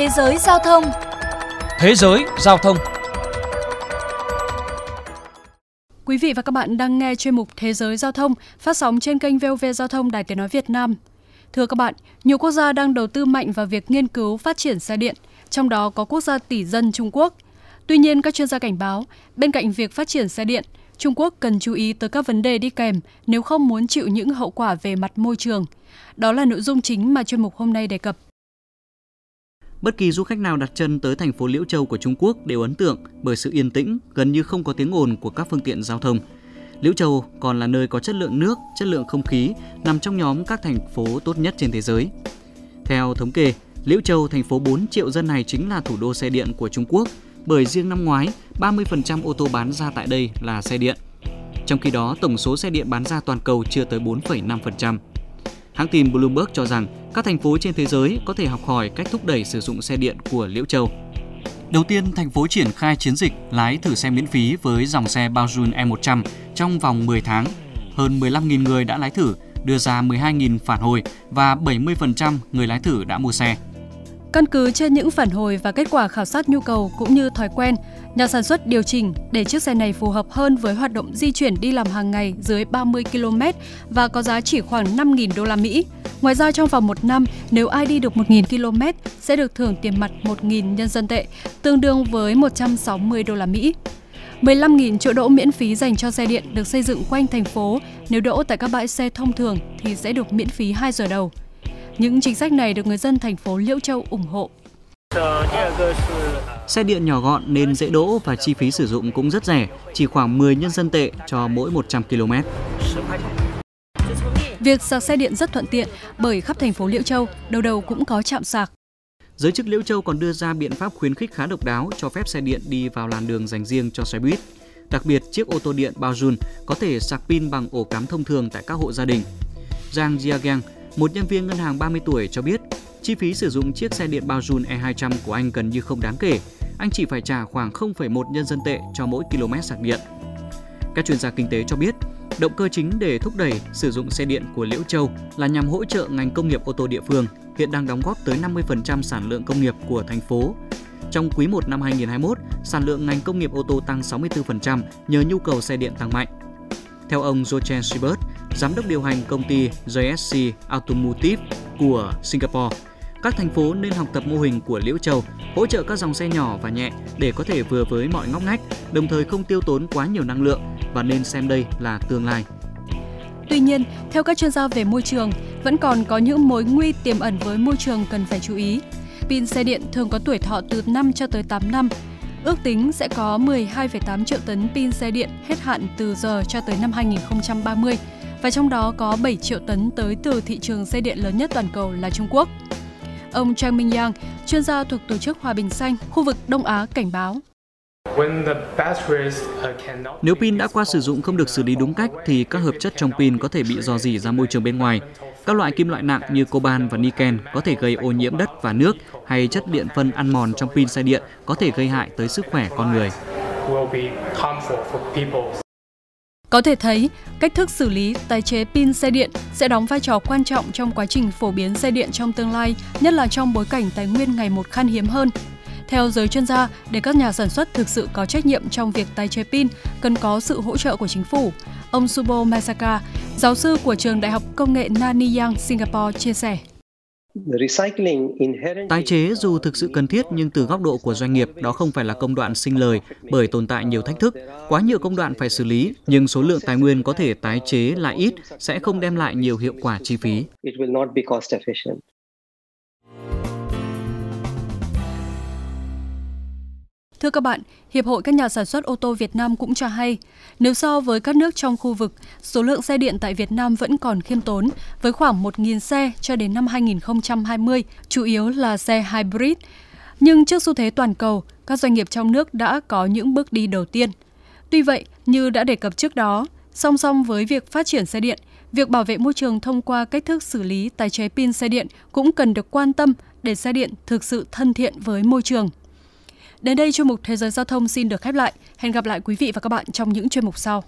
Thế giới giao thông Thế giới giao thông Quý vị và các bạn đang nghe chuyên mục Thế giới giao thông phát sóng trên kênh VOV Giao thông Đài Tiếng Nói Việt Nam. Thưa các bạn, nhiều quốc gia đang đầu tư mạnh vào việc nghiên cứu phát triển xe điện, trong đó có quốc gia tỷ dân Trung Quốc. Tuy nhiên, các chuyên gia cảnh báo, bên cạnh việc phát triển xe điện, Trung Quốc cần chú ý tới các vấn đề đi kèm nếu không muốn chịu những hậu quả về mặt môi trường. Đó là nội dung chính mà chuyên mục hôm nay đề cập. Bất kỳ du khách nào đặt chân tới thành phố Liễu Châu của Trung Quốc đều ấn tượng bởi sự yên tĩnh, gần như không có tiếng ồn của các phương tiện giao thông. Liễu Châu còn là nơi có chất lượng nước, chất lượng không khí, nằm trong nhóm các thành phố tốt nhất trên thế giới. Theo thống kê, Liễu Châu, thành phố 4 triệu dân này chính là thủ đô xe điện của Trung Quốc, bởi riêng năm ngoái, 30% ô tô bán ra tại đây là xe điện. Trong khi đó, tổng số xe điện bán ra toàn cầu chưa tới 4,5%. Hãng tin Bloomberg cho rằng các thành phố trên thế giới có thể học hỏi cách thúc đẩy sử dụng xe điện của Liễu Châu. Đầu tiên, thành phố triển khai chiến dịch lái thử xe miễn phí với dòng xe Baojun E100 trong vòng 10 tháng. Hơn 15.000 người đã lái thử, đưa ra 12.000 phản hồi và 70% người lái thử đã mua xe. Căn cứ trên những phản hồi và kết quả khảo sát nhu cầu cũng như thói quen, nhà sản xuất điều chỉnh để chiếc xe này phù hợp hơn với hoạt động di chuyển đi làm hàng ngày dưới 30 km và có giá chỉ khoảng 5.000 đô la Mỹ. Ngoài ra trong vòng một năm, nếu ai đi được 1.000 km sẽ được thưởng tiền mặt 1.000 nhân dân tệ, tương đương với 160 đô la Mỹ. 15.000 chỗ đỗ miễn phí dành cho xe điện được xây dựng quanh thành phố. Nếu đỗ tại các bãi xe thông thường thì sẽ được miễn phí 2 giờ đầu. Những chính sách này được người dân thành phố Liễu Châu ủng hộ. Xe điện nhỏ gọn nên dễ đỗ và chi phí sử dụng cũng rất rẻ, chỉ khoảng 10 nhân dân tệ cho mỗi 100 km. Việc sạc xe điện rất thuận tiện bởi khắp thành phố Liễu Châu đầu đầu cũng có trạm sạc. Giới chức Liễu Châu còn đưa ra biện pháp khuyến khích khá độc đáo cho phép xe điện đi vào làn đường dành riêng cho xe buýt. Đặc biệt, chiếc ô tô điện Baojun có thể sạc pin bằng ổ cắm thông thường tại các hộ gia đình. Zhang Jiagang, một nhân viên ngân hàng 30 tuổi cho biết, chi phí sử dụng chiếc xe điện Baojun E200 của anh gần như không đáng kể. Anh chỉ phải trả khoảng 0,1 nhân dân tệ cho mỗi km sạc điện. Các chuyên gia kinh tế cho biết, động cơ chính để thúc đẩy sử dụng xe điện của Liễu Châu là nhằm hỗ trợ ngành công nghiệp ô tô địa phương, hiện đang đóng góp tới 50% sản lượng công nghiệp của thành phố. Trong quý 1 năm 2021, sản lượng ngành công nghiệp ô tô tăng 64% nhờ nhu cầu xe điện tăng mạnh. Theo ông Jochen Siebert, giám đốc điều hành công ty JSC Automotive của Singapore, các thành phố nên học tập mô hình của Liễu Châu, hỗ trợ các dòng xe nhỏ và nhẹ để có thể vừa với mọi ngóc ngách, đồng thời không tiêu tốn quá nhiều năng lượng và nên xem đây là tương lai. Tuy nhiên, theo các chuyên gia về môi trường, vẫn còn có những mối nguy tiềm ẩn với môi trường cần phải chú ý. Pin xe điện thường có tuổi thọ từ 5 cho tới 8 năm. Ước tính sẽ có 12,8 triệu tấn pin xe điện hết hạn từ giờ cho tới năm 2030 và trong đó có 7 triệu tấn tới từ thị trường xe điện lớn nhất toàn cầu là Trung Quốc. Ông Chang Minh Yang, chuyên gia thuộc Tổ chức Hòa bình Xanh, khu vực Đông Á cảnh báo. Nếu pin đã qua sử dụng không được xử lý đúng cách thì các hợp chất trong pin có thể bị dò dỉ ra môi trường bên ngoài. Các loại kim loại nặng như coban và niken có thể gây ô nhiễm đất và nước hay chất điện phân ăn mòn trong pin xe điện có thể gây hại tới sức khỏe con người. Có thể thấy, cách thức xử lý tái chế pin xe điện sẽ đóng vai trò quan trọng trong quá trình phổ biến xe điện trong tương lai, nhất là trong bối cảnh tài nguyên ngày một khan hiếm hơn. Theo giới chuyên gia, để các nhà sản xuất thực sự có trách nhiệm trong việc tái chế pin, cần có sự hỗ trợ của chính phủ. Ông Subo Masaka, giáo sư của trường Đại học Công nghệ Nanyang, Singapore chia sẻ. Tái chế dù thực sự cần thiết nhưng từ góc độ của doanh nghiệp đó không phải là công đoạn sinh lời bởi tồn tại nhiều thách thức, quá nhiều công đoạn phải xử lý nhưng số lượng tài nguyên có thể tái chế lại ít sẽ không đem lại nhiều hiệu quả chi phí. Thưa các bạn, Hiệp hội các nhà sản xuất ô tô Việt Nam cũng cho hay, nếu so với các nước trong khu vực, số lượng xe điện tại Việt Nam vẫn còn khiêm tốn, với khoảng 1.000 xe cho đến năm 2020, chủ yếu là xe hybrid. Nhưng trước xu thế toàn cầu, các doanh nghiệp trong nước đã có những bước đi đầu tiên. Tuy vậy, như đã đề cập trước đó, song song với việc phát triển xe điện, việc bảo vệ môi trường thông qua cách thức xử lý tái chế pin xe điện cũng cần được quan tâm để xe điện thực sự thân thiện với môi trường. Đến đây chuyên mục Thế giới giao thông xin được khép lại. Hẹn gặp lại quý vị và các bạn trong những chuyên mục sau.